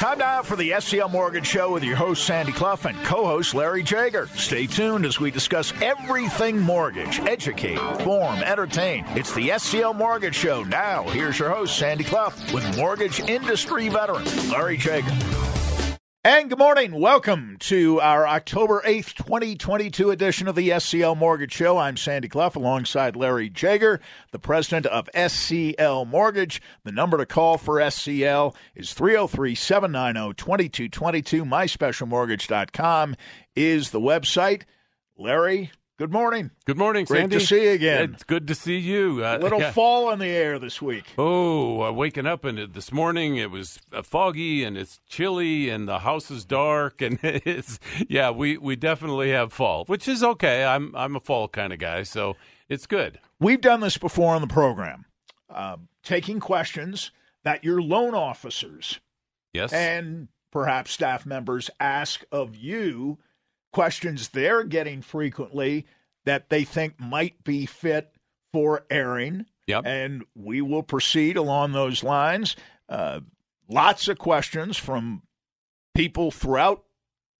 Time now for the SCL Mortgage Show with your host, Sandy Clough, and co host, Larry Jager. Stay tuned as we discuss everything mortgage, educate, inform, entertain. It's the SCL Mortgage Show. Now, here's your host, Sandy Clough, with mortgage industry veteran, Larry Jager. And good morning. Welcome to our October 8th, 2022 edition of the SCL Mortgage Show. I'm Sandy Clough alongside Larry Jager, the president of SCL Mortgage. The number to call for SCL is 303 790 2222. MySpecialMortgage.com is the website. Larry, Good morning. Good morning, Great Sandy. to see you again. It's good to see you. A little yeah. fall in the air this week. Oh, uh, waking up and it, this morning it was uh, foggy and it's chilly and the house is dark and it's yeah, we, we definitely have fall, which is okay. I'm I'm a fall kind of guy, so it's good. We've done this before on the program, uh, taking questions that your loan officers Yes. and perhaps staff members ask of you questions they're getting frequently that they think might be fit for airing. Yep. And we will proceed along those lines. Uh, lots of questions from people throughout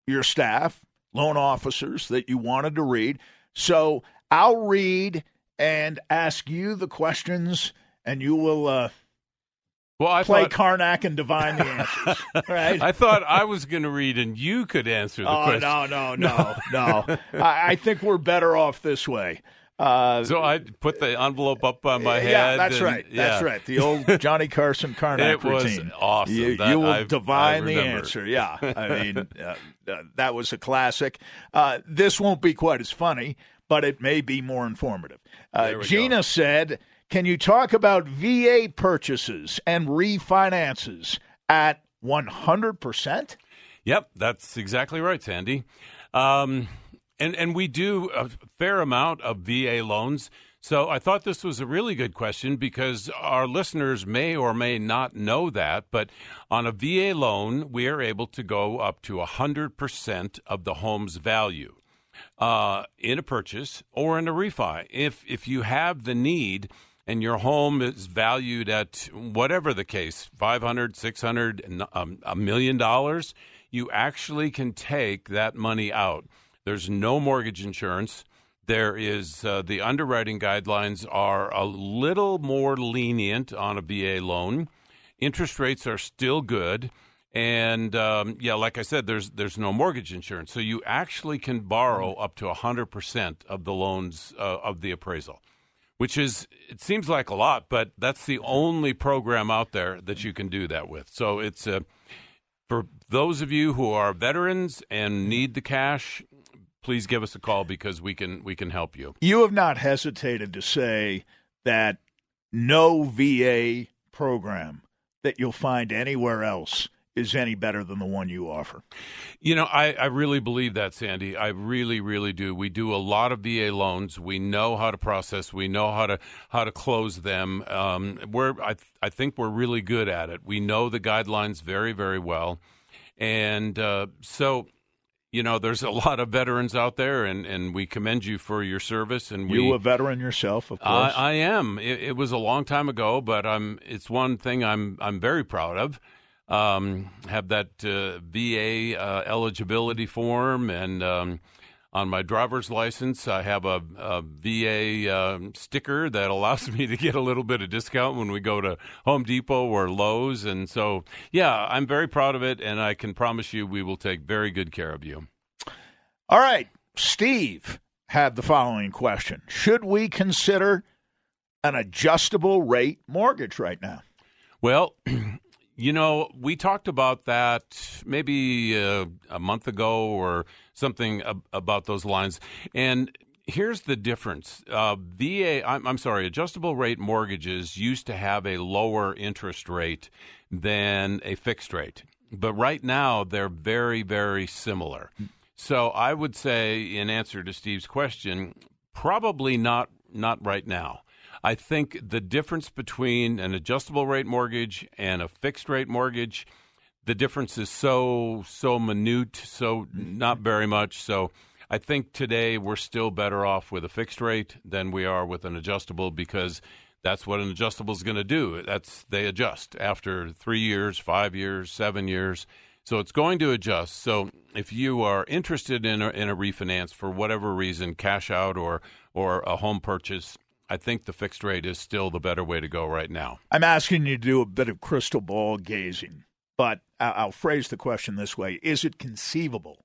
your staff, loan officers that you wanted to read. So I'll read and ask you the questions, and you will uh, well, I play thought Carnac and divine the answers. right? I thought I was going to read and you could answer the oh, question. no, no, no, no. I, I think we're better off this way. Uh, So I put the envelope up on my head. yeah, that's and- right. That's right. The old Johnny Carson Carnac It was routine. awesome. You, That you will I- divine I the answer. Yeah, I mean uh, uh, that was a classic. Uh, this won't be quite as funny, but it may be more informative. Uh, Gina go. said, "Can you talk about VA purchases and refinances at one hundred percent?" Yep, that's exactly right, Sandy. Um, and and we do a fair amount of VA loans. So I thought this was a really good question because our listeners may or may not know that, but on a VA loan, we are able to go up to 100% of the home's value uh, in a purchase or in a refi. If if you have the need and your home is valued at whatever the case, 500, 600, and, um, a million dollars, you actually can take that money out. There's no mortgage insurance. There is uh, the underwriting guidelines are a little more lenient on a VA loan. Interest rates are still good, and um, yeah, like I said, there's there's no mortgage insurance, so you actually can borrow up to hundred percent of the loans uh, of the appraisal, which is it seems like a lot, but that's the only program out there that you can do that with. So it's uh, for those of you who are veterans and need the cash. Please give us a call because we can we can help you. You have not hesitated to say that no VA program that you'll find anywhere else is any better than the one you offer. You know, I, I really believe that, Sandy. I really, really do. We do a lot of VA loans. We know how to process. We know how to how to close them. Um, we're I th- I think we're really good at it. We know the guidelines very, very well, and uh, so. You know, there's a lot of veterans out there, and, and we commend you for your service. And we, You a veteran yourself, of course. I, I am. It, it was a long time ago, but I'm. It's one thing I'm. I'm very proud of. Um, have that uh, VA uh, eligibility form, and um, on my driver's license, I have a, a VA um, sticker that allows me to get a little bit of discount when we go to Home Depot or Lowe's. And so, yeah, I'm very proud of it, and I can promise you, we will take very good care of you. All right. Steve had the following question Should we consider an adjustable rate mortgage right now? Well, you know, we talked about that maybe uh, a month ago or something ab- about those lines. And here's the difference uh, VA, I'm, I'm sorry, adjustable rate mortgages used to have a lower interest rate than a fixed rate. But right now, they're very, very similar. So I would say, in answer to Steve's question, probably not not right now. I think the difference between an adjustable rate mortgage and a fixed rate mortgage, the difference is so so minute, so not very much. So I think today we're still better off with a fixed rate than we are with an adjustable because that's what an adjustable is going to do. That's they adjust after three years, five years, seven years. So it's going to adjust. So if you are interested in a, in a refinance for whatever reason, cash out or or a home purchase, I think the fixed rate is still the better way to go right now. I'm asking you to do a bit of crystal ball gazing, but I'll phrase the question this way: Is it conceivable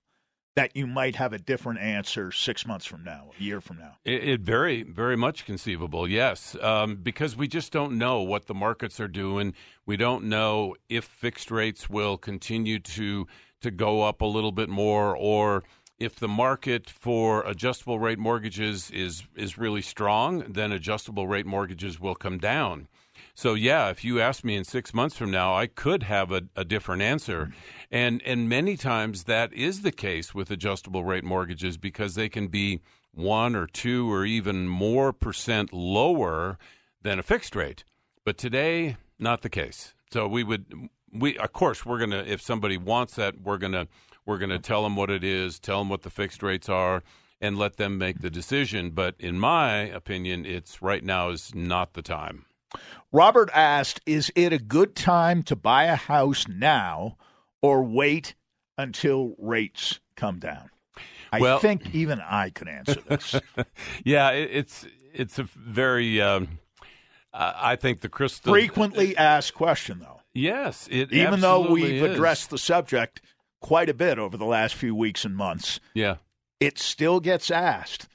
that you might have a different answer six months from now, a year from now? It, it very, very much conceivable, yes, um, because we just don't know what the markets are doing. We don't know if fixed rates will continue to to go up a little bit more, or if the market for adjustable rate mortgages is is really strong, then adjustable rate mortgages will come down. So yeah, if you ask me in six months from now, I could have a, a different answer, and and many times that is the case with adjustable rate mortgages because they can be one or two or even more percent lower than a fixed rate. But today, not the case. So we would we of course we're gonna if somebody wants that we're gonna we're gonna tell them what it is, tell them what the fixed rates are and let them make the decision. But in my opinion, it's right now is not the time. Robert asked, Is it a good time to buy a house now or wait until rates come down? I well, think even I could answer this. yeah, it, it's it's a very. Um, I think the crystal frequently asked question though. Yes, it even though we've is. addressed the subject quite a bit over the last few weeks and months. Yeah, it still gets asked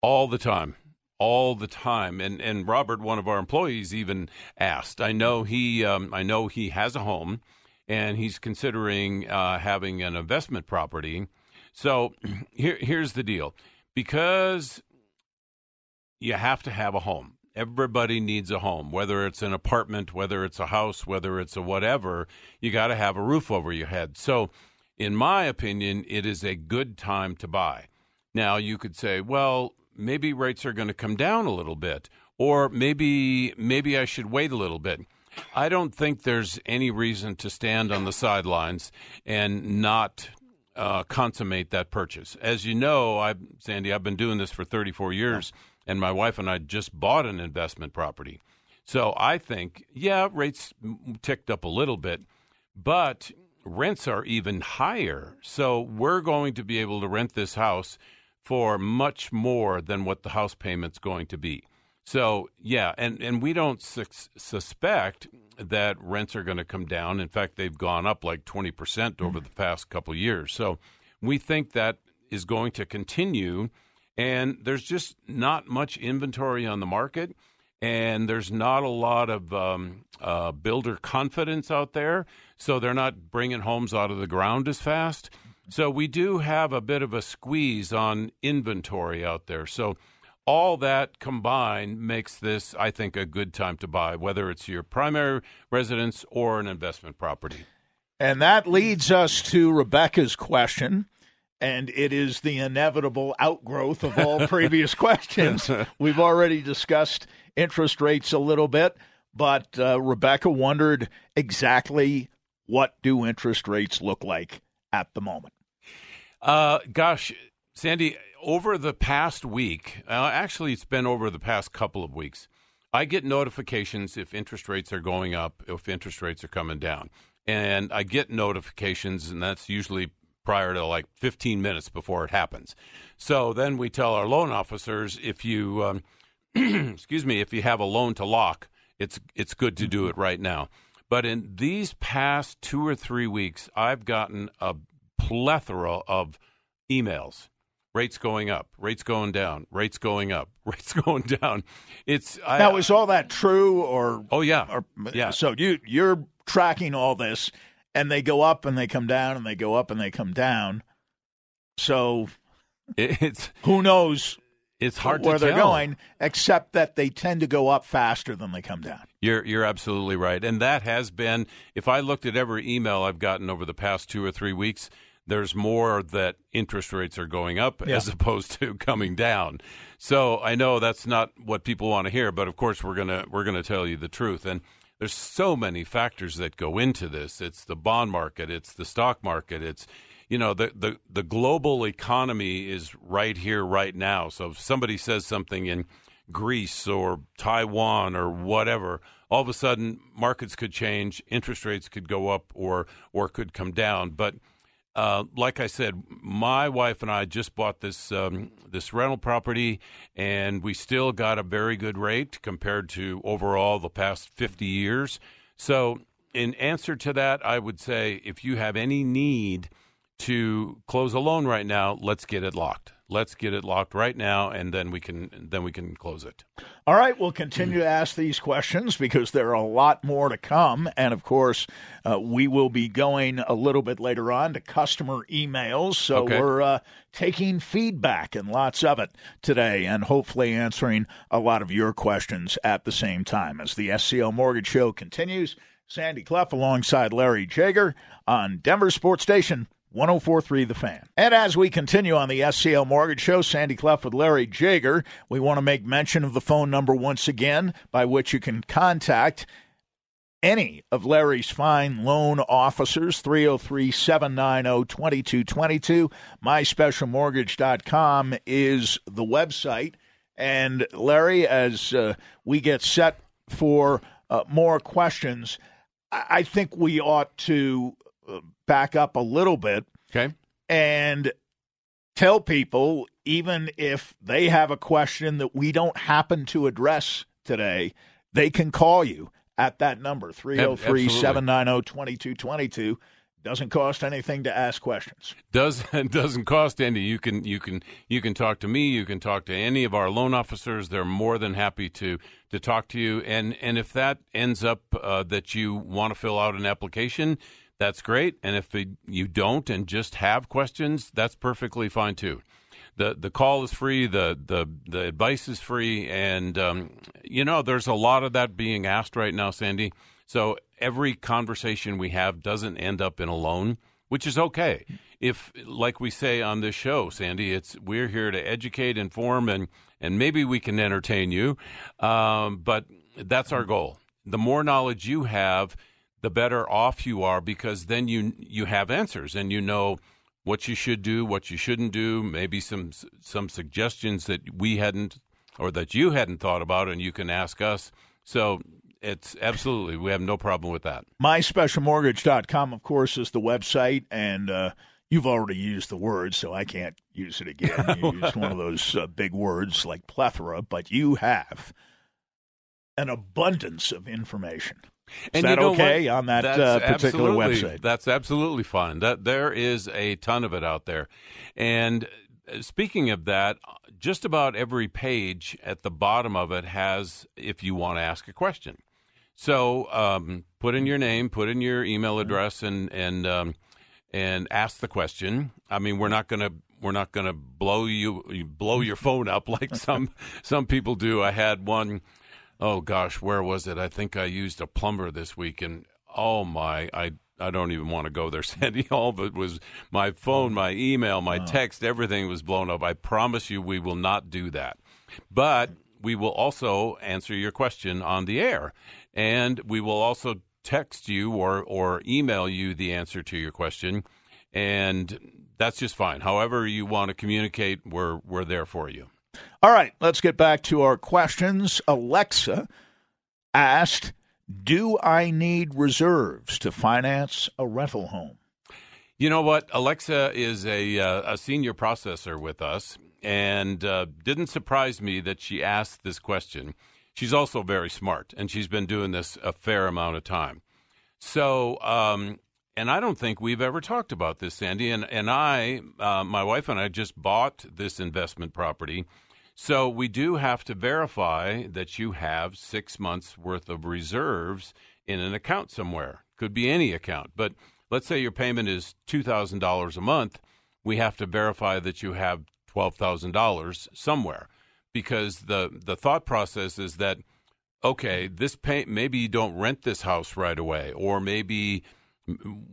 all the time all the time. And and Robert, one of our employees, even asked. I know he um, I know he has a home, and he's considering uh, having an investment property. So here here's the deal, because you have to have a home. Everybody needs a home, whether it's an apartment, whether it's a house, whether it's a whatever. You got to have a roof over your head. So, in my opinion, it is a good time to buy. Now, you could say, well, maybe rates are going to come down a little bit, or maybe maybe I should wait a little bit. I don't think there's any reason to stand on the sidelines and not uh, consummate that purchase. As you know, I, Sandy, I've been doing this for 34 years, and my wife and I just bought an investment property. So I think, yeah, rates ticked up a little bit, but rents are even higher. So we're going to be able to rent this house for much more than what the house payment's going to be. So, yeah, and, and we don't su- suspect that rents are going to come down. In fact, they've gone up like 20% mm. over the past couple years. So, we think that is going to continue. And there's just not much inventory on the market. And there's not a lot of um, uh, builder confidence out there. So, they're not bringing homes out of the ground as fast. So we do have a bit of a squeeze on inventory out there. So all that combined makes this, I think, a good time to buy, whether it's your primary residence or an investment property. And that leads us to Rebecca's question. And it is the inevitable outgrowth of all previous questions. We've already discussed interest rates a little bit, but uh, Rebecca wondered exactly what do interest rates look like at the moment? Uh, gosh, Sandy, over the past week, uh, actually, it's been over the past couple of weeks. I get notifications if interest rates are going up, if interest rates are coming down. And I get notifications, and that's usually prior to like 15 minutes before it happens. So then we tell our loan officers if you, um, excuse me, if you have a loan to lock, it's it's good to do it right now. But in these past two or three weeks, I've gotten a plethora of emails rates going up, rates going down, rates going up, rates going down. It's I, now is all that true or oh yeah or, yeah. So you you're tracking all this, and they go up and they come down and they go up and they come down. So it's who knows. It's hard where they're tell. going, except that they tend to go up faster than they come down. You're you're absolutely right, and that has been. If I looked at every email I've gotten over the past two or three weeks, there's more that interest rates are going up yeah. as opposed to coming down. So I know that's not what people want to hear, but of course we're gonna we're gonna tell you the truth. And there's so many factors that go into this. It's the bond market, it's the stock market, it's you know the the the global economy is right here right now. So if somebody says something in Greece or Taiwan or whatever, all of a sudden markets could change, interest rates could go up or or could come down. But uh, like I said, my wife and I just bought this um, this rental property, and we still got a very good rate compared to overall the past fifty years. So, in answer to that, I would say if you have any need to close a loan right now, let's get it locked. Let's get it locked right now, and then we can then we can close it. All right, we'll continue to ask these questions because there are a lot more to come, and of course, uh, we will be going a little bit later on to customer emails. So okay. we're uh, taking feedback and lots of it today, and hopefully answering a lot of your questions at the same time as the SCL Mortgage Show continues. Sandy Clough alongside Larry Jager on Denver Sports Station 1043 The Fan. And as we continue on the SCL Mortgage Show, Sandy Clough with Larry Jager, we want to make mention of the phone number once again by which you can contact any of Larry's fine loan officers, 303 790 2222. MySpecialMortgage.com is the website. And Larry, as uh, we get set for uh, more questions, I think we ought to back up a little bit. Okay. And tell people, even if they have a question that we don't happen to address today, they can call you at that number, 303 790 2222 doesn't cost anything to ask questions. Does doesn't cost any. You can you can you can talk to me. You can talk to any of our loan officers. They're more than happy to to talk to you. And and if that ends up uh, that you want to fill out an application, that's great. And if you don't and just have questions, that's perfectly fine too. The the call is free. The the the advice is free, and um, you know there's a lot of that being asked right now, Sandy. So every conversation we have doesn't end up in a loan, which is okay. If, like we say on this show, Sandy, it's we're here to educate, inform, and and maybe we can entertain you, um, but that's our goal. The more knowledge you have, the better off you are because then you you have answers and you know what you should do, what you shouldn't do, maybe some some suggestions that we hadn't or that you hadn't thought about and you can ask us. So it's absolutely we have no problem with that. MySpecialMortgage.com of course is the website and uh, You've already used the word, so I can't use it again. You used one of those uh, big words like plethora, but you have an abundance of information. Is and that you know okay what? on that uh, particular website? That's absolutely fine. That there is a ton of it out there. And uh, speaking of that, just about every page at the bottom of it has if you want to ask a question. So um, put in your name, put in your email address, and and um, and ask the question. I mean, we're not going to we're not going to blow you blow your phone up like some some people do. I had one oh gosh, where was it? I think I used a plumber this week, and oh my, I I don't even want to go there, Sandy. All it was my phone, my email, my text, everything was blown up. I promise you, we will not do that. But we will also answer your question on the air, and we will also text you or or email you the answer to your question, and that's just fine. However you want to communicate, we're we're there for you. All right, let's get back to our questions. Alexa asked, Do I need reserves to finance a rental home? You know what? Alexa is a, uh, a senior processor with us, and uh, didn't surprise me that she asked this question. She's also very smart, and she's been doing this a fair amount of time. So, um, and I don't think we've ever talked about this, Sandy. And and I, uh, my wife and I, just bought this investment property so we do have to verify that you have six months worth of reserves in an account somewhere. Could be any account, but let's say your payment is two thousand dollars a month. We have to verify that you have twelve thousand dollars somewhere, because the the thought process is that okay, this pay maybe you don't rent this house right away, or maybe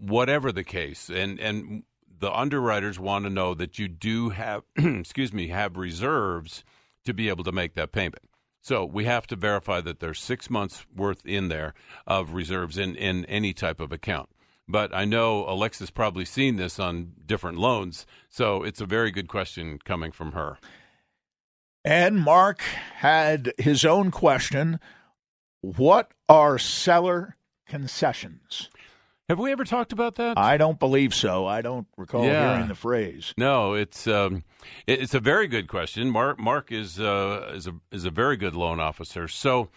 whatever the case, and and the underwriters want to know that you do have excuse me have reserves to be able to make that payment. So we have to verify that there's six months worth in there of reserves in, in any type of account. But I know Alexa's probably seen this on different loans, so it's a very good question coming from her. And Mark had his own question What are seller concessions? Have we ever talked about that? I don't believe so. I don't recall Yeah. hearing the phrase. No, it's um, it's a very good question. Mark Mark is uh, is a is a very good loan officer. So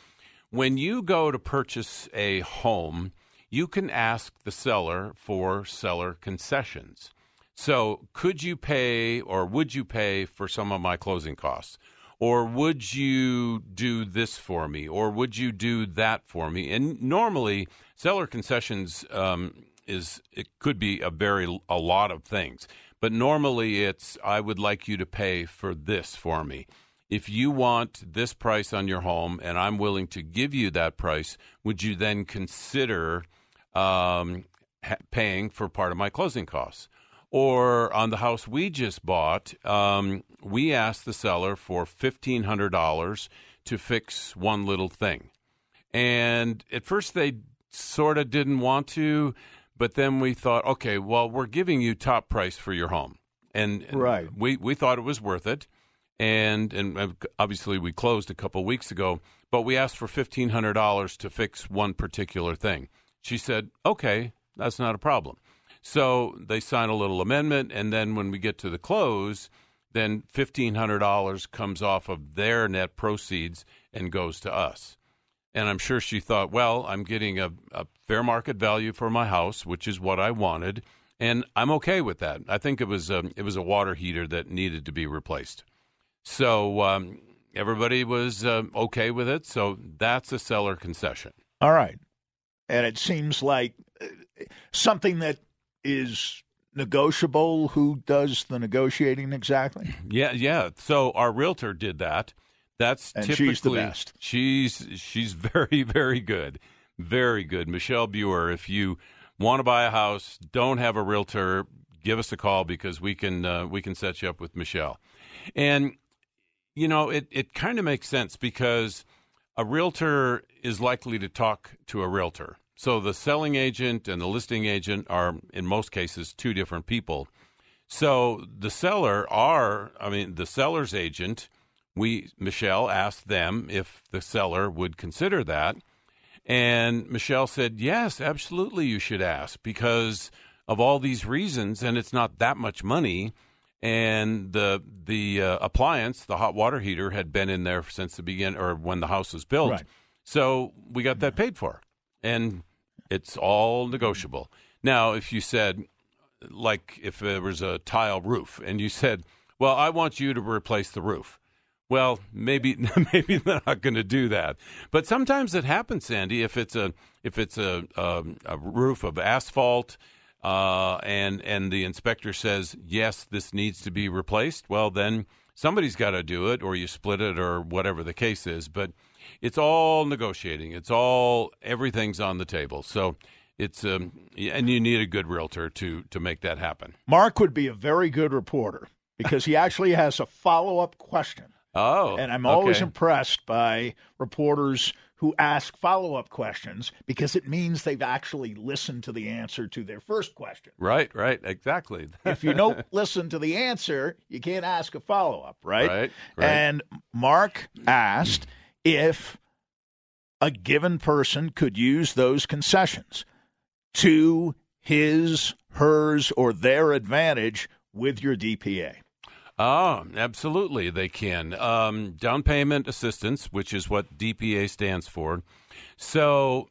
when you go to purchase a home, you can ask the seller for seller concessions. So could you pay or would you pay for some of my closing costs? Or would you do this for me? Or would you do that for me? And normally, seller concessions um, is it could be a very a lot of things, but normally it's I would like you to pay for this for me. If you want this price on your home, and I'm willing to give you that price, would you then consider um, ha- paying for part of my closing costs? Or on the house we just bought, um, we asked the seller for fifteen hundred dollars to fix one little thing, and at first they sort of didn't want to, but then we thought, okay, well, we're giving you top price for your home, and Right. we we thought it was worth it, and and uh, obviously we closed a couple weeks ago, but we asked for fifteen hundred dollars to fix one particular thing. She said, okay, that's not a problem. So they sign a little amendment, and then when we get to the close, then fifteen hundred dollars comes off of their net proceeds and goes to us. And I'm sure she thought, well, I'm getting a, a fair market value for my house, which is what I wanted, and I'm okay with that. I think it was a, it was a water heater that needed to be replaced. So um, everybody was uh, okay with it. So that's a seller concession. All right. And it seems like uh, something that is negotiable. Who does the negotiating exactly? Yeah, yeah. So our realtor did that. That's And typically she's the best. She's she's very very good, very good. Michelle Buer. If you want to buy a house, don't have a realtor, give us a call because we can uh, we can set you up with Michelle. And you know, it it kind of makes sense because a realtor is likely to talk to a realtor. So the selling agent and the listing agent are in most cases two different people. So the seller are, I mean, the seller's agent. We Michelle asked them if the seller would consider that, and Michelle said, "Yes, absolutely, you should ask because of all these reasons, and it's not that much money." And the the uh, appliance, the hot water heater, had been in there since the begin or when the house was built. Right. So we got that paid for, and it's all negotiable. Now, if you said, like, if there was a tile roof, and you said, "Well, I want you to replace the roof," well, maybe maybe they're not going to do that. But sometimes it happens, Sandy. If it's a if it's a a, a roof of asphalt. Uh, and and the inspector says yes, this needs to be replaced. Well, then somebody's got to do it, or you split it, or whatever the case is. But it's all negotiating. It's all everything's on the table. So it's um, and you need a good realtor to to make that happen. Mark would be a very good reporter because he actually has a follow up question. Oh, And I'm always impressed by reporters who ask follow up questions because it means they've actually listened to the answer to their first question. right, right, exactly. If you don't listen to the answer, you can't ask a follow up, right? Right, right. And Mark asked if a given person could use those concessions to his, hers, or their advantage with your DPA. Oh, absolutely, they can. Um, down payment assistance, which is what DPA stands for. So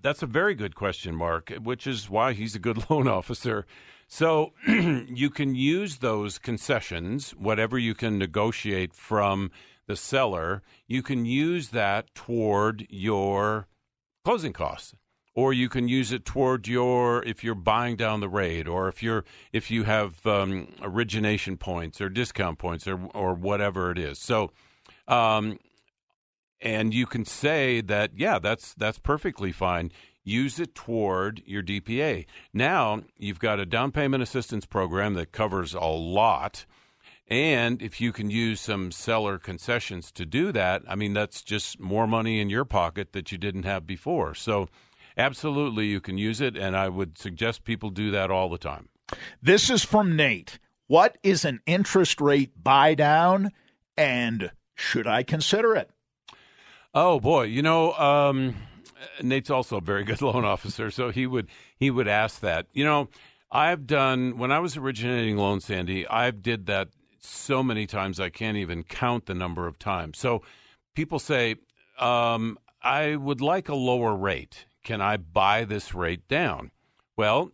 that's a very good question, Mark, which is why he's a good loan officer. So you can use those concessions, whatever you can negotiate from the seller, you can use that toward your closing costs or you can use it toward your if you're buying down the rate or if you're if you have um, origination points or discount points or or whatever it is. So um, and you can say that yeah that's that's perfectly fine. Use it toward your DPA now you've got a down payment assistance program that covers a lot. And if you can use some seller concessions to do that, I mean, that's just more money in your pocket that you didn't have before. So, absolutely, you can use it. And I would suggest people do that all the time. This is from Nate. What is an interest rate buy down and Should I consider it? Oh boy, you know, um, Nate's also a very good loan officer, so he would he would ask that. You know, I've done when I was originating loans, Sandy. I've did that so many times I can't even count the number of times. So people say, um, I would like a lower rate. Can I buy this rate down? Well,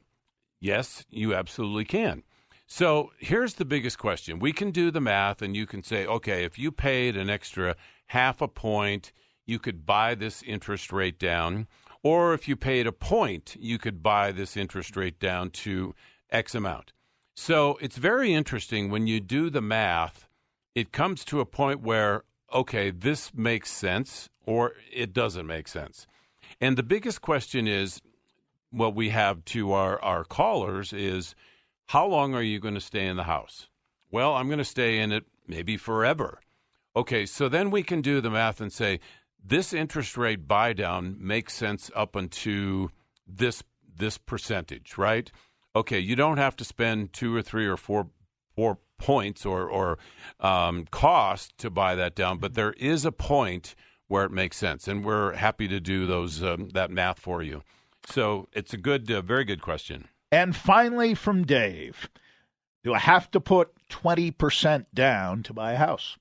yes, you absolutely can. So here's the biggest question. We can do the math and you can say, okay, if you paid an extra half a point, you could buy this interest rate down. Or if you paid a point, you could buy this interest rate down to X amount. So it's very interesting when you do the math, it comes to a point where, okay, this makes sense or it doesn't make sense. And the biggest question is what we have to our, our callers is how long are you going to stay in the house? Well, I'm going to stay in it maybe forever. Okay, so then we can do the math and say this interest rate buy down makes sense up until this this percentage, right? Okay, you don't have to spend two or three or four four points or or um, cost to buy that down, but there is a point where it makes sense, and we're happy to do those um, that math for you. So it's a good, uh, very good question. And finally, from Dave, do I have to put twenty percent down to buy a house?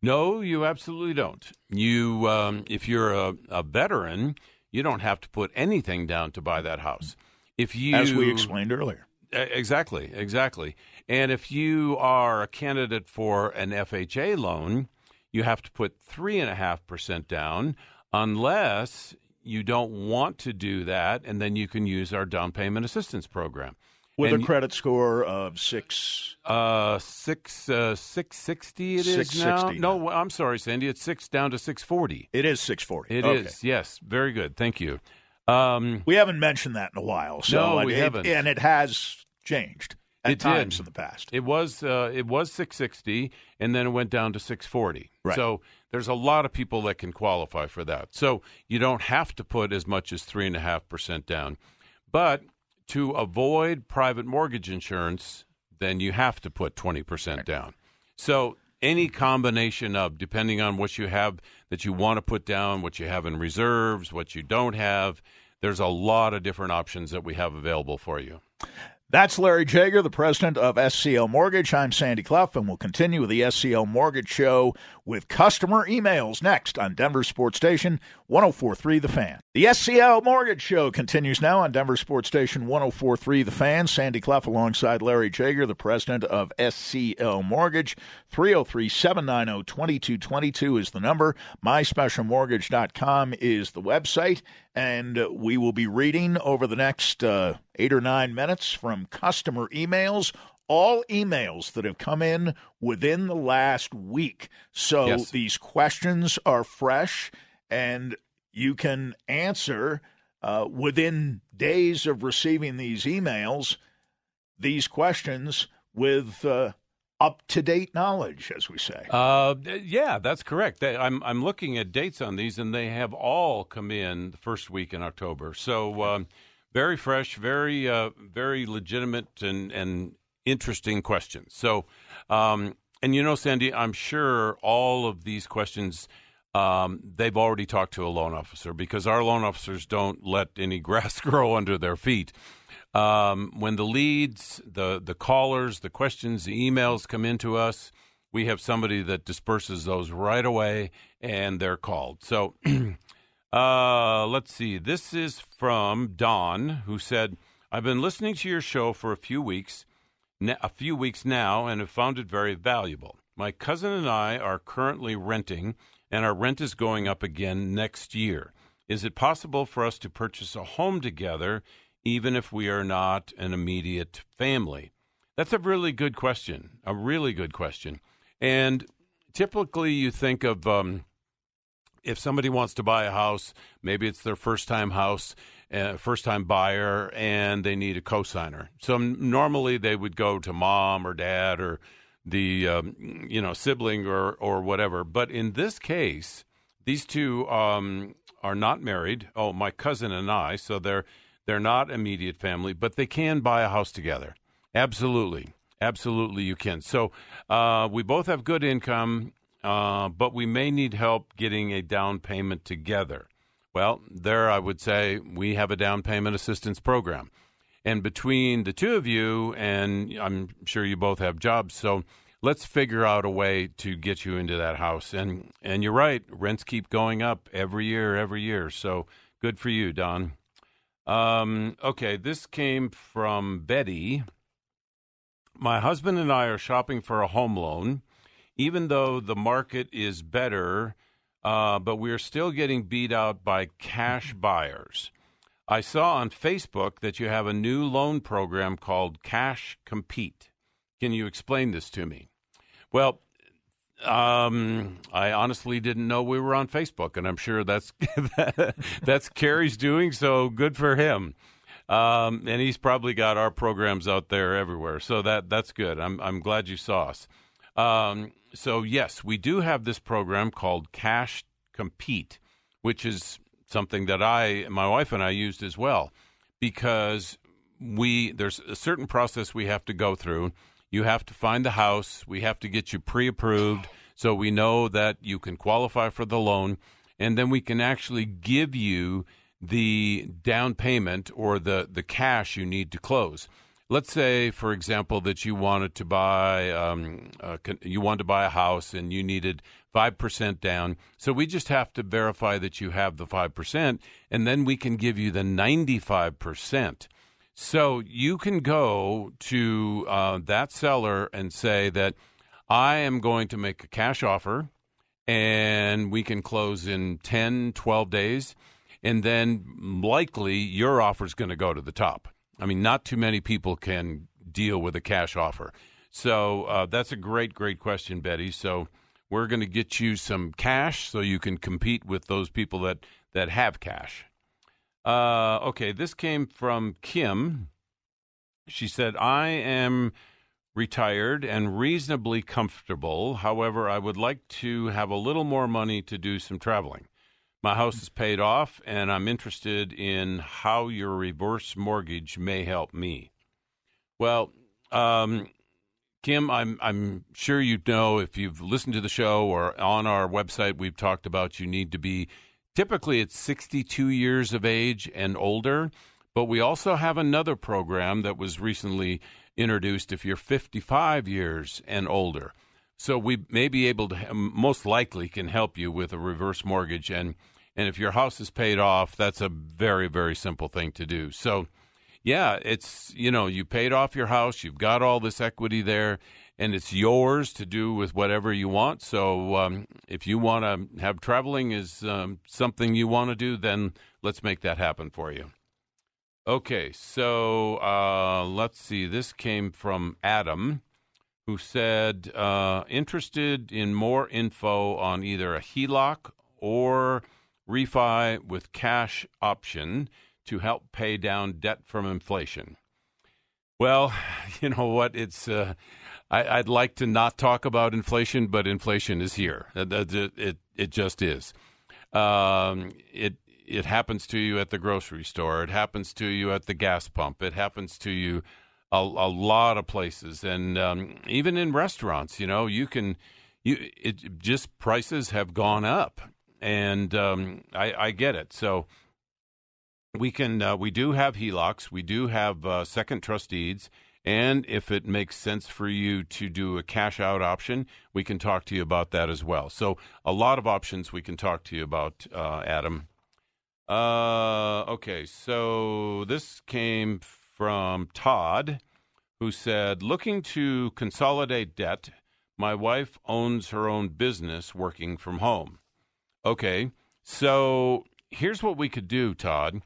No, you absolutely don't. You, um, if you're a, a, veteran, you don't have to put anything down to buy that house. If you, as we explained earlier, exactly, exactly. And if you are a candidate for an FHA loan, you have to put three and a half percent down, unless you don't want to do that, and then you can use our down payment assistance program with and, a credit score of six. Uh, six uh, six sixty. It is now. No, I'm sorry, Sandy. It's six down to six forty. It is six forty. It okay. is. Yes, very good. Thank you. Um, we haven't mentioned that in a while. So no, we it, haven't, and it has changed at it times did. in the past. It was uh, it was six sixty, and then it went down to six forty. Right. So there's a lot of people that can qualify for that. So you don't have to put as much as three and a half percent down, but to avoid private mortgage insurance, then you have to put 20% down. So any combination of, depending on what you have that you want to put down, what you have in reserves, what you don't have, there's a lot of different options that we have available for you. That's Larry Jager, the president of SCL Mortgage. I'm Sandy Clough, and we'll continue with the SCL Mortgage Show with customer emails next on Denver Sports Station 1043 The Fan. The SCL Mortgage Show continues now on Denver Sports Station 1043 The Fan. Sandy Clough alongside Larry Jager, the president of SCL Mortgage. 303 790 2222 is the number. MySpecialMortgage.com is the website. And we will be reading over the next uh, eight or nine minutes from customer emails all emails that have come in within the last week. So yes. these questions are fresh and you can answer uh, within days of receiving these emails these questions with uh, up to date knowledge, as we say. Uh, yeah, that's correct. I'm I'm looking at dates on these, and they have all come in the first week in October. So um, very fresh, very uh, very legitimate, and and interesting questions. So, um, and you know, Sandy, I'm sure all of these questions. Um, they've already talked to a loan officer because our loan officers don't let any grass grow under their feet. Um, when the leads, the the callers, the questions, the emails come into us, we have somebody that disperses those right away, and they're called. So, uh, let's see. This is from Don, who said, "I've been listening to your show for a few weeks." a few weeks now and have found it very valuable. My cousin and I are currently renting, and our rent is going up again next year. Is it possible for us to purchase a home together, even if we are not an immediate family? That's a really good question. A really good question. And typically, you think of um, if somebody wants to buy a house, maybe it's their first time house uh, first time buyer and they need a cosigner. So normally they would go to mom or dad or the um, you know sibling or or whatever. But in this case, these two um, are not married. Oh, my cousin and I. So they're they're not immediate family, but they can buy a house together. Absolutely, absolutely, you can. So uh, we both have good income. uh, but we may need help getting a down payment together. Well, there I would say we have a down payment assistance program. And between the two of you, and I'm sure you both have jobs, so let's figure out a way to get you into that house. And and you're right, rents keep going up every year, every year. So good for you, Don. Um, okay, this came from Betty. My husband and I are shopping for a home loan, even though the market is better, uh, but we're still getting beat out by cash buyers. I saw on Facebook that you have a new loan program called Cash Compete. Can you explain this to me? Well, um, I honestly didn't know we were on Facebook, and I'm sure that's that's Carrie's doing. So good for him. Um, and he's probably got our programs out there everywhere. So that that's good. I'm I'm glad you saw us. Um, so yes, we do have this program called Cash Compete, which is something that I, my wife and I used as well, because we there's a certain process we have to go through you have to find the house. We have to get you pre approved so we know that you can qualify for the loan. And then we can actually give you the down payment or the, the cash you need to close. Let's say, for example, that you wanted to buy um, you wanted to buy a house and you needed five percent down. So we just have to verify that you have the five percent, and then we can give you the ninety five percent. So you can go to uh, that seller and say that I am going to make a cash offer and we can close in 10, 12 days. And then likely your offer is going to go to the top. I mean, not too many people can deal with a cash offer. So uh, that's a great, great question, Betty. So we're going to get you some cash so you can compete with those people that, that have cash. Uh, okay, this came from Kim. She said, I am retired and reasonably comfortable. However, I would like to have a little more money to do some traveling. My house is paid off, and I'm interested in how your reverse mortgage may help me. Well, um, Kim, I'm I'm sure you know if you've listened to the show or on our website, we've talked about you need to be Typically, it's 62 years of age and older, but we also have another program that was recently introduced if you're 55 years and older. So we may be able to, most likely, can help you with a reverse mortgage. And, and if your house is paid off, that's a very, very simple thing to do. So, yeah, it's, you know, you paid off your house, you've got all this equity there and it's yours to do with whatever you want. So um, if you want to have traveling is um, something you want to do, then let's make that happen for you. Okay, so uh, let's see. This came from Adam, who said uh, interested in more info on either a HELOC or refi with cash option to help pay down debt from inflation. Well, you know what? It's uh, I, would like to not talk about inflation, but inflation is here. It it, it just is. Um, it it happens to you at the grocery store. It happens to you at the gas pump. It happens to you a, a lot of places, and um, even in restaurants. You know, you can you it just prices have gone up, and um, I, I get it. So we can uh, we do have HELOCs. We do have uh, second trust deeds and if it makes sense for you to do a cash out option, we can talk to you about that as well. So, a lot of options we can talk to you about, uh, Adam. Uh, okay, so this came from Todd, who said, Looking to consolidate debt, my wife owns her own business working from home. Okay, so here's what we could do, Todd.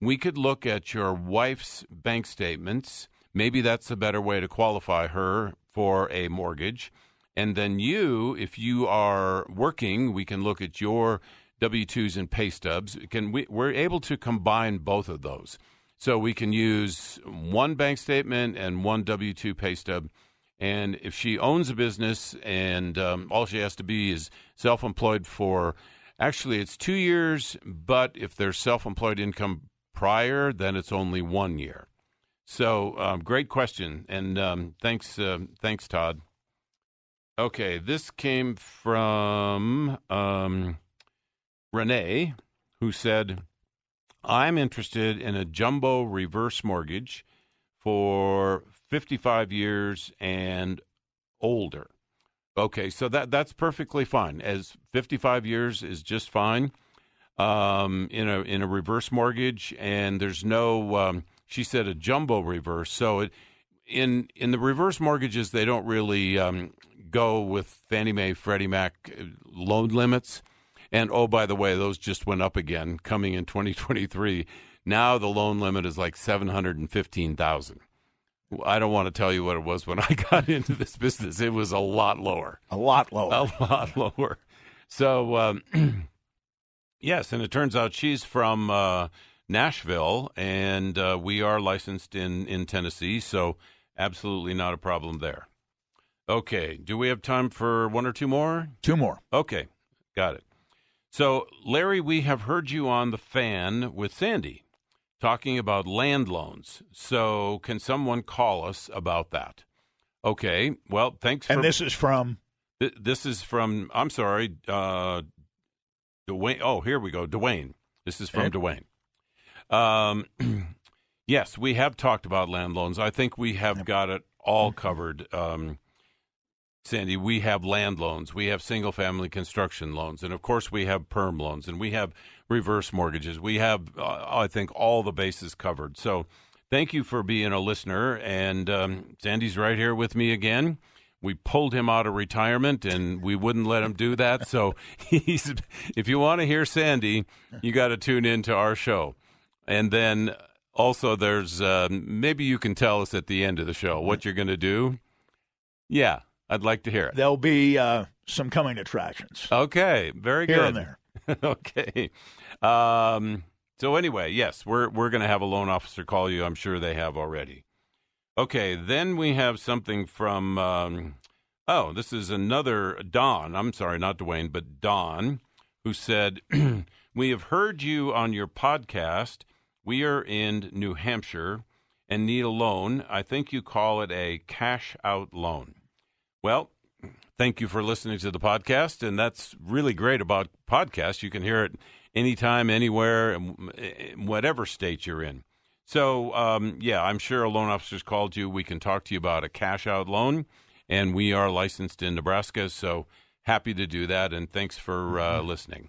We could look at your wife's bank statements Maybe that's a better way to qualify her for a mortgage. And then you, if you are working, we can look at your W 2s and pay stubs. Can we, we're able to combine both of those. So we can use one bank statement and one W 2 pay stub. And if she owns a business and um, all she has to be is self employed for actually it's two years, but if there's self employed income prior, then it's only one year. So um, great question, and um, thanks, uh, thanks, Todd. Okay, this came from um, Renee, who said, I'm interested in a jumbo reverse mortgage for 55 years and older. Okay, so that that's perfectly fine. As 55 years is just fine um, in a in a reverse mortgage, and there's no. Um, she said a jumbo reverse. So it, in in the reverse mortgages, they don't really um, go with Fannie Mae, Freddie Mac uh, loan limits. And oh, by the way, those just went up again, coming in 2023. Now the loan limit is like 715,000. I don't want to tell you what it was when I got into this business. It was a lot lower. A lot lower. A lot lower. So, um, yes, and it turns out she's from uh, Nashville, and uh, we are licensed in, in Tennessee, so absolutely not a problem there. Okay, do we have time for one or two more? Two more. Okay, got it. So, Larry, we have heard you on the fan with Sandy talking about land loans. So, can someone call us about that? Okay. Well, thanks. For, and this is from. Th- this is from. I'm sorry, uh, Dwayne. Oh, here we go, Dwayne. This is from Ed? Dwayne. Um, yes, we have talked about land loans. I think we have got it all covered. Um, Sandy, we have land loans, we have single family construction loans, and of course we have perm loans, and we have reverse mortgages. We have, uh, I think, all the bases covered. So thank you for being a listener. And um, Sandy's right here with me again. We pulled him out of retirement, and we wouldn't let him do that. So he's, if you want to hear Sandy, you got to tune in to our show. And then also, there's uh, maybe you can tell us at the end of the show what you're going to do. Yeah, I'd like to hear it. There'll be uh, some coming attractions. Okay, very Here good. and there. okay. Um, so anyway, yes, we're we're going to have a loan officer call you. I'm sure they have already. Okay, then we have something from. Um, oh, this is another Don. I'm sorry, not Dwayne, but Don, who said, "We have heard you on your podcast. We are in New Hampshire and need a loan. I think you call it a cash out loan." Well, thank you for listening to the podcast. And that's really great about podcasts. You can hear it anytime, anywhere, whatever state you're in. So, um, yeah, I'm sure a loan officer's called you. We can talk to you about a cash out loan. And we are licensed in Nebraska. So happy to do that. And thanks for uh, mm-hmm. listening.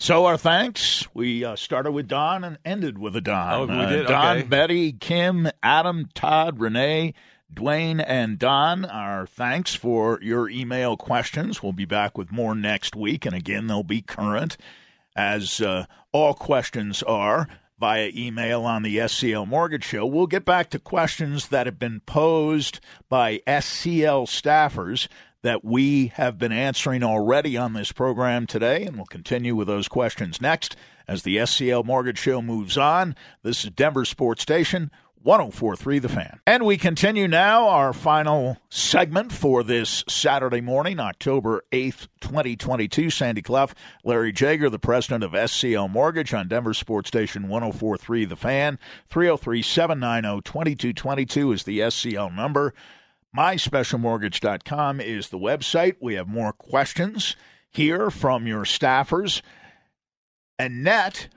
So our thanks. We uh, started with Don and ended with a Don. Oh, we did. Uh, Don, okay. Betty, Kim, Adam, Todd, Renee, Dwayne and Don, our thanks for your email questions. We'll be back with more next week, and again, they'll be current, as uh, all questions are via email on the SCL Mortgage Show. We'll get back to questions that have been posed by SCL staffers that we have been answering already on this program today, and we'll continue with those questions next as the SCL Mortgage Show moves on. This is Denver Sports Station. 1043 The Fan. And we continue now our final segment for this Saturday morning, October 8th, 2022. Sandy Clough, Larry Jager, the president of SCL Mortgage on Denver Sports Station 1043 The Fan. 303 790 2222 is the SCL number. MySpecialMortgage.com is the website. We have more questions here from your staffers. Annette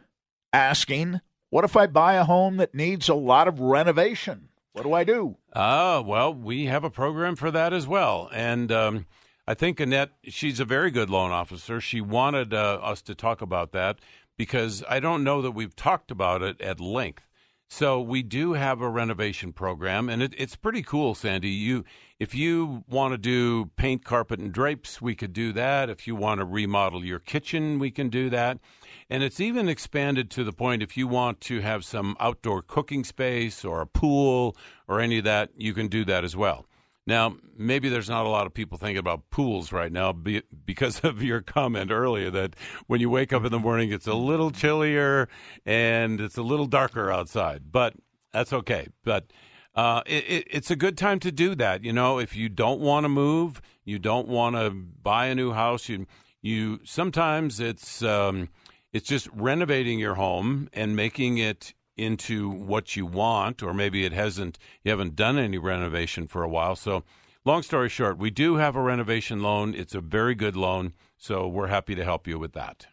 asking what if I buy a home that needs a lot of renovation? What do I do? Uh, well, we have a program for that as well. And um, I think Annette, she's a very good loan officer. She wanted uh, us to talk about that because I don't know that we've talked about it at length. So we do have a renovation program, and it, it's pretty cool, Sandy. You, if you want to do paint, carpet, and drapes, we could do that. If you want to remodel your kitchen, we can do that. And it's even expanded to the point if you want to have some outdoor cooking space or a pool or any of that, you can do that as well. Now, maybe there's not a lot of people thinking about pools right now because of your comment earlier that when you wake up in the morning, it's a little chillier and it's a little darker outside. But that's okay. But uh, it, it, it's a good time to do that. You know, if you don't want to move, you don't want to buy a new house. You, you sometimes it's um, it's just renovating your home and making it into what you want, or maybe it hasn't. You haven't done any renovation for a while, so long story short, we do have a renovation loan. It's a very good loan, so we're happy to help you with that.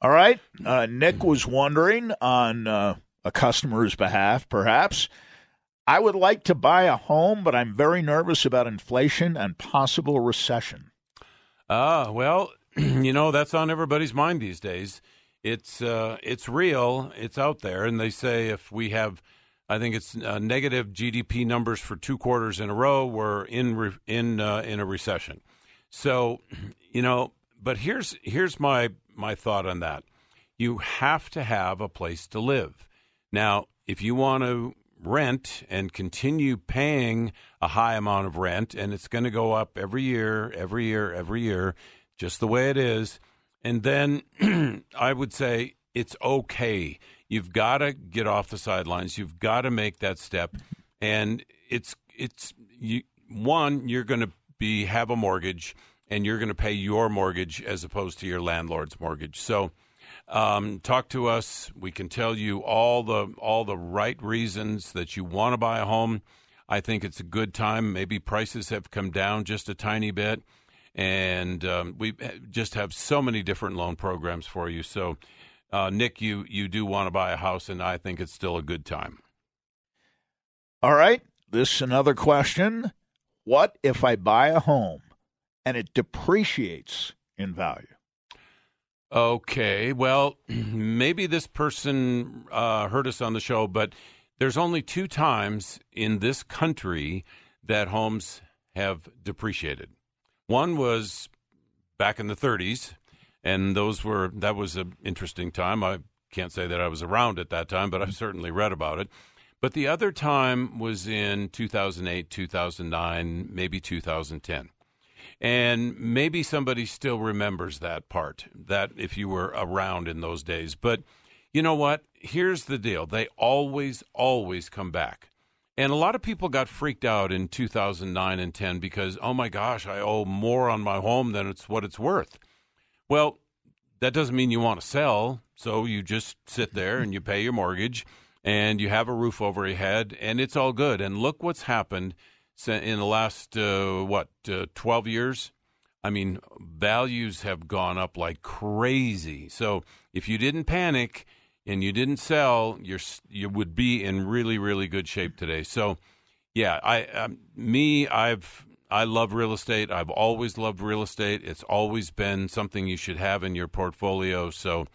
All right. Uh, Nick was wondering on uh, a customer's behalf, perhaps. I would like to buy a home, but I'm very nervous about inflation and possible recession. Ah, well, you know that's on everybody's mind these days. It's uh, it's real. It's out there, and they say if we have, I think it's uh, negative GDP numbers for two quarters in a row, we're in re- in uh, in a recession. So, you know, but here's here's my my thought on that. You have to have a place to live. Now, if you want to rent and continue paying a high amount of rent, and it's going to go up every year, every year, every year, just the way it is. And then I would say it's okay. You've got to get off the sidelines. You've got to make that step, and it's it's you. One, you're going to be have a mortgage, and you're going to pay your mortgage as opposed to your landlord's mortgage. So um, talk to us. We can tell you all the all the right reasons that you want to buy a home. I think it's a good time. Maybe prices have come down just a tiny bit, and um, we just have so many different loan programs for you. So, uh, Nick, you you do want to buy a house, and I think it's still a good time. All right. This is another question. What if I buy a home and it depreciates in value? Okay, well, maybe this person uh, heard us on the show, but there's only two times in this country that homes have depreciated. One was back in the 30s, and those were that was an interesting time. I can't say that I was around at that time, but I've certainly read about it. But the other time was in 2008, 2009, maybe 2010. And maybe somebody still remembers that part, that if you were around in those days. But you know what? Here's the deal they always, always come back. And a lot of people got freaked out in 2009 and 10 because, oh my gosh, I owe more on my home than it's what it's worth. Well, that doesn't mean you want to sell. So you just sit there and you pay your mortgage and you have a roof over your head and it's all good. And look what's happened in the last uh, what uh, 12 years i mean values have gone up like crazy so if you didn't panic and you didn't sell you're you would be in really really good shape today. So yeah i um, me i've i love real estate. I've always loved real estate. It's always been something you should have in your portfolio. So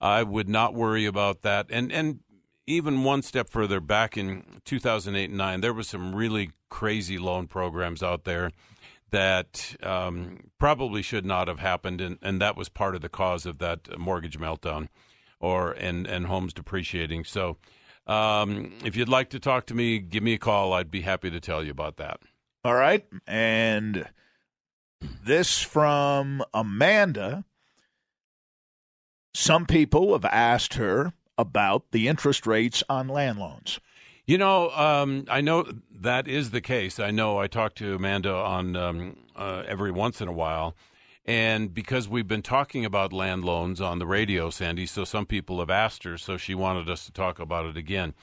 i would not worry about that. And and even one step further back in 2008 and 9 there was some really crazy loan programs out there that um, probably should not have happened. And, and that was part of the cause of that mortgage meltdown or and, and homes depreciating so um, if you'd like to talk to me give me a call i'd be happy to tell you about that all right and this from amanda some people have asked her about the interest rates on land loans. You know, um, I know that is the case. I know I talk to Amanda on um, uh, every once in a while. And because we've been talking about land loans on the radio, Sandy, so some people have asked her, so she wanted us to talk about it again.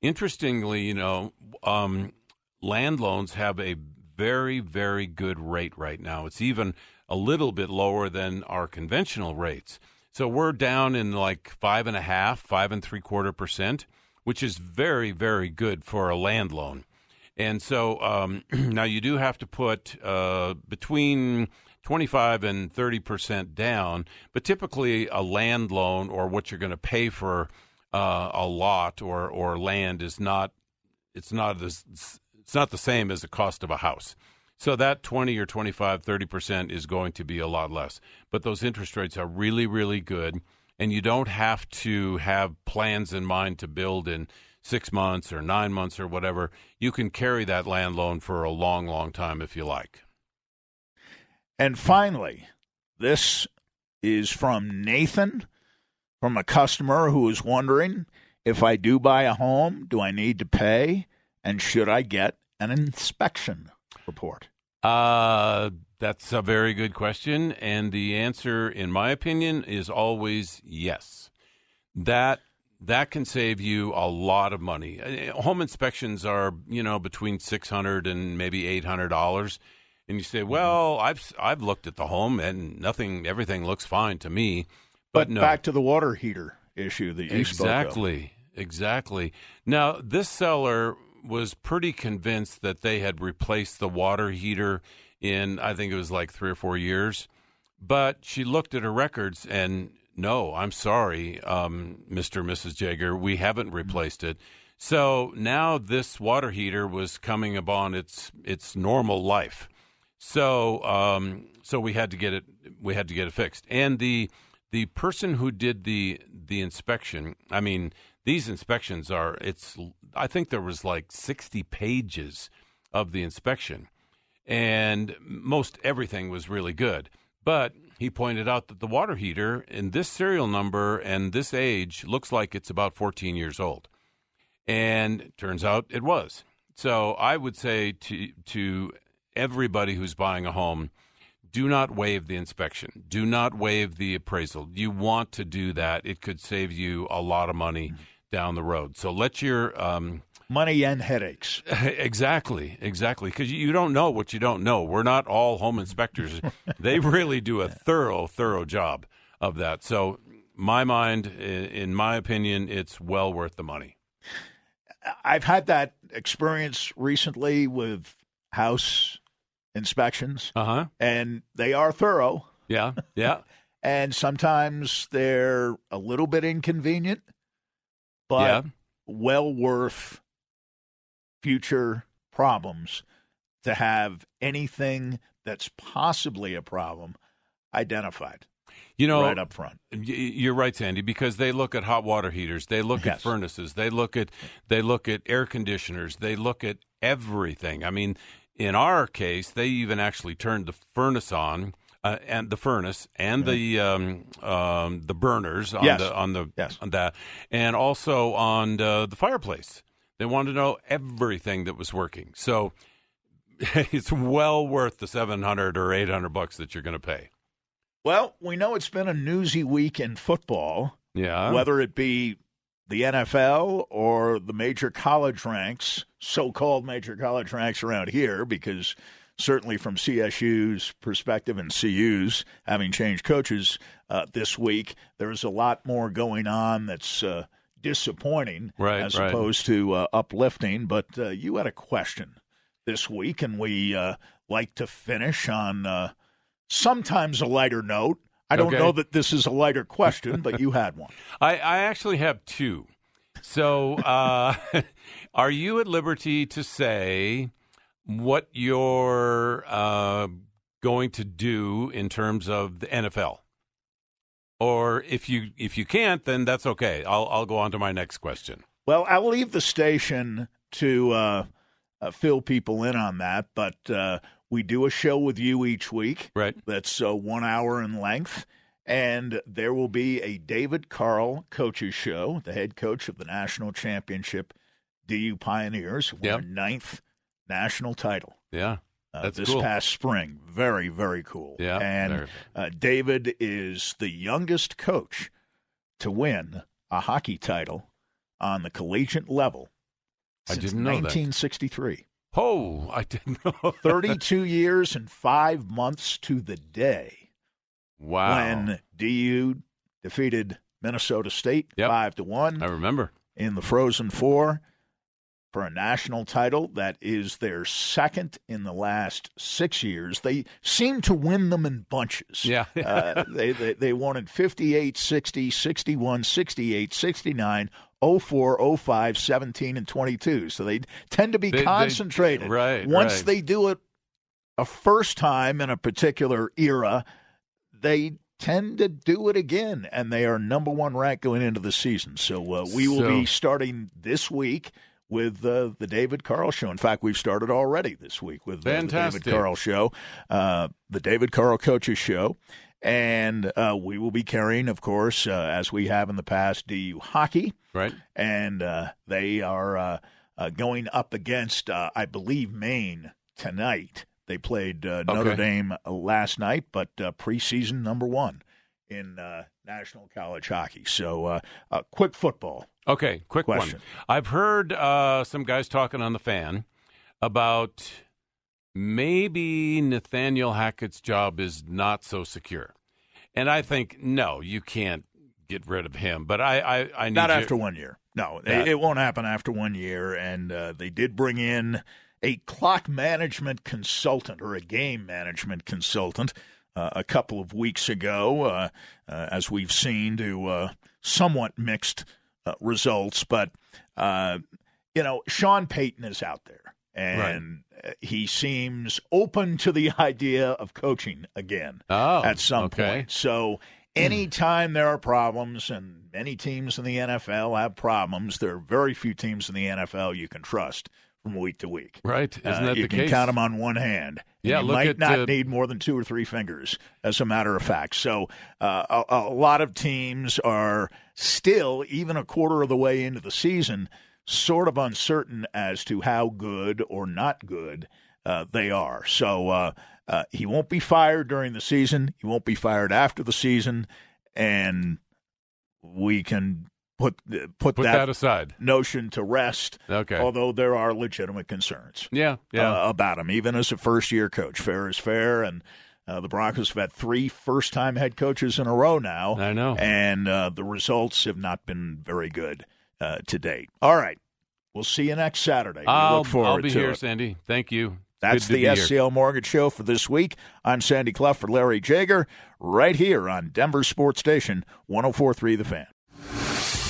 Interestingly, you know, um, land loans have a very, very good rate right now. It's even a little bit lower than our conventional rates. So we're down in like five and a half, five and three quarter percent, which is very, very good for a land loan. And so um, now you do have to put uh, between 25 and 30 percent down, but typically a land loan or what you're going to pay for uh, a lot or or land is not it's not as it's not the same as the cost of a house. So that 20 or 25, 30% is going to be a lot less. But those interest rates are really, really good. And you don't have to have plans in mind to build in six months or nine months or whatever. You can carry that land loan for a long, long time if you like. And finally, this is from Nathan, from a customer who is wondering if I do buy a home, do I need to pay? And should I get an inspection? report? Uh, that's a very good question. And the answer, in my opinion, is always yes. That that can save you a lot of money. Uh, Home inspections are, you know, between six hundred and maybe eight hundred dollars, and you say, Mm-hmm. "Well, I've I've looked at the home and nothing, everything looks fine to me." But, But no, back to the water heater issue that you spoke of. exactly, exactly. Now, this seller was pretty convinced that they had replaced the water heater in, I think it was like three or four years. But she looked at her records and no, I'm sorry, um, Mr. and Mrs. Jager, we haven't replaced it. So now this water heater was coming upon its its normal life. So um, so we had to get it we had to get it fixed. And the the person who did the the inspection, I mean, these inspections are it's I think there was like 60 pages of the inspection and most everything was really good. But he pointed out that the water heater in this serial number and this age looks like it's about 14 years old. And turns out it was. So I would say to to everybody who's buying a home, do not waive the inspection. Do not waive the appraisal. You want to do that. It could save you a lot of money down the road. So let your um, Money and headaches. exactly, exactly, because you don't know what you don't know. We're not all home inspectors. they really do a thorough, thorough job of that. So, my mind, in my opinion, it's well worth the money. I've had that experience recently with house inspections, Uh huh. and they are thorough, Yeah. Yeah. and sometimes they're a little bit inconvenient, but yeah. well worth future problems to have anything that's possibly a problem identified You know, right up front. You're right, Sandy, because they look at hot water heaters, they look at furnaces, they look at they look at air conditioners, they look at everything. I mean, in our case, they even actually turned the furnace on. Uh, and the furnace and the um, um, the burners on Yes. the on the Yes. on that, and also on uh, the fireplace. They wanted to know everything that was working. So it's well worth the seven hundred or eight hundred bucks that you're going to pay. Well, we know it's been a newsy week in football. Yeah. whether it be the NFL or the major college ranks, so called major college ranks around here, because certainly from CSU's perspective and CU's having changed coaches uh, this week, there's a lot more going on that's uh, disappointing Right, as right. opposed to uh, uplifting. But uh, you had a question this week, and we uh, like to finish on uh, sometimes a lighter note. I don't Okay. know that this is a lighter question, but you had one. I, I actually have two. So, uh, are you at liberty to say what you're uh, going to do in terms of the NFL? Or if you if you can't, then that's okay. I'll I'll go on to my next question. Well, I'll leave the station to uh, uh, fill people in on that, but uh, we do a show with you each week Right. that's uh, one hour in length. And there will be a David Carle coaches show, the head coach of the national championship DU Pioneers, won Yep. ninth national title Yeah. uh, this cool. past spring. Very, very cool. Yeah, And uh, David is the youngest coach to win a hockey title on the collegiate level I since didn't know that. 1963. Oh, I didn't know. 32 years and five months to the day Wow. when DU defeated Minnesota State Yep. five to one I remember. in the Frozen Four for a national title that is their second in the last six years. They seem to win them in bunches. Yeah. uh, they, they they won in 58, 60, 61, 68, 69, 04, 05, 17, and 22. So they tend to be They- they- concentrated. right, Once right. they do it a first time in a particular era, they tend to do it again, and they are number one ranked going into the season. So uh, we will So- be starting this week with uh, the David Carle Show. In fact, we've started already this week with uh, the David Carle Show, uh, the David Carle Coaches Show. And uh, we will be carrying, of course, uh, as we have in the past, DU hockey Right. and uh, they are uh, uh, going up against, uh, I believe, Maine tonight. They played uh, Notre Okay. Dame last night, but uh, preseason number one in uh, National College Hockey. So, uh, uh, quick football. Okay, quick Question. one. I've heard uh, some guys talking on the fan about maybe Nathaniel Hackett's job is not so secure, and I think no, you can't get rid of him. But I, I, I need Not you- after one year. No, Yeah. it, won't happen after one year. And uh, they did bring in a clock management consultant or a game management consultant uh, a couple of weeks ago, uh, uh, as we've seen, to uh, somewhat mixed uh, results. But, uh, you know, Sean Payton is out there. And uh he seems open to the idea of coaching again Oh, at some okay. point. So anytime there are problems, and many teams in the NFL have problems, there are very few teams in the NFL you can trust from week to week. Right? Isn't that Uh, you the can case? count them on one hand. Yeah, you might at, not uh, need more than two or three fingers, as a matter of fact. So uh, a, a lot of teams are still, even a quarter of the way into the season, sort of uncertain as to how good or not good uh, they are. So uh, uh, he won't be fired during the season. He won't be fired after the season, and we can put put, Put that, that aside. notion to rest. Okay. Although there are legitimate concerns Yeah, yeah. uh, about him, even as a first year coach. Fair is fair, and uh, the Broncos have had three first time head coaches in a row now. I know. and uh, the results have not been very good uh, to date. All right, we'll see you next Saturday. We I'll, look forward I'll be to here, it. Sandy. Thank you. That's the be here. SCL Mortgage Show for this week. I'm Sandy Clough for Larry Jager, right here on Denver Sports Station 1043 The Fan.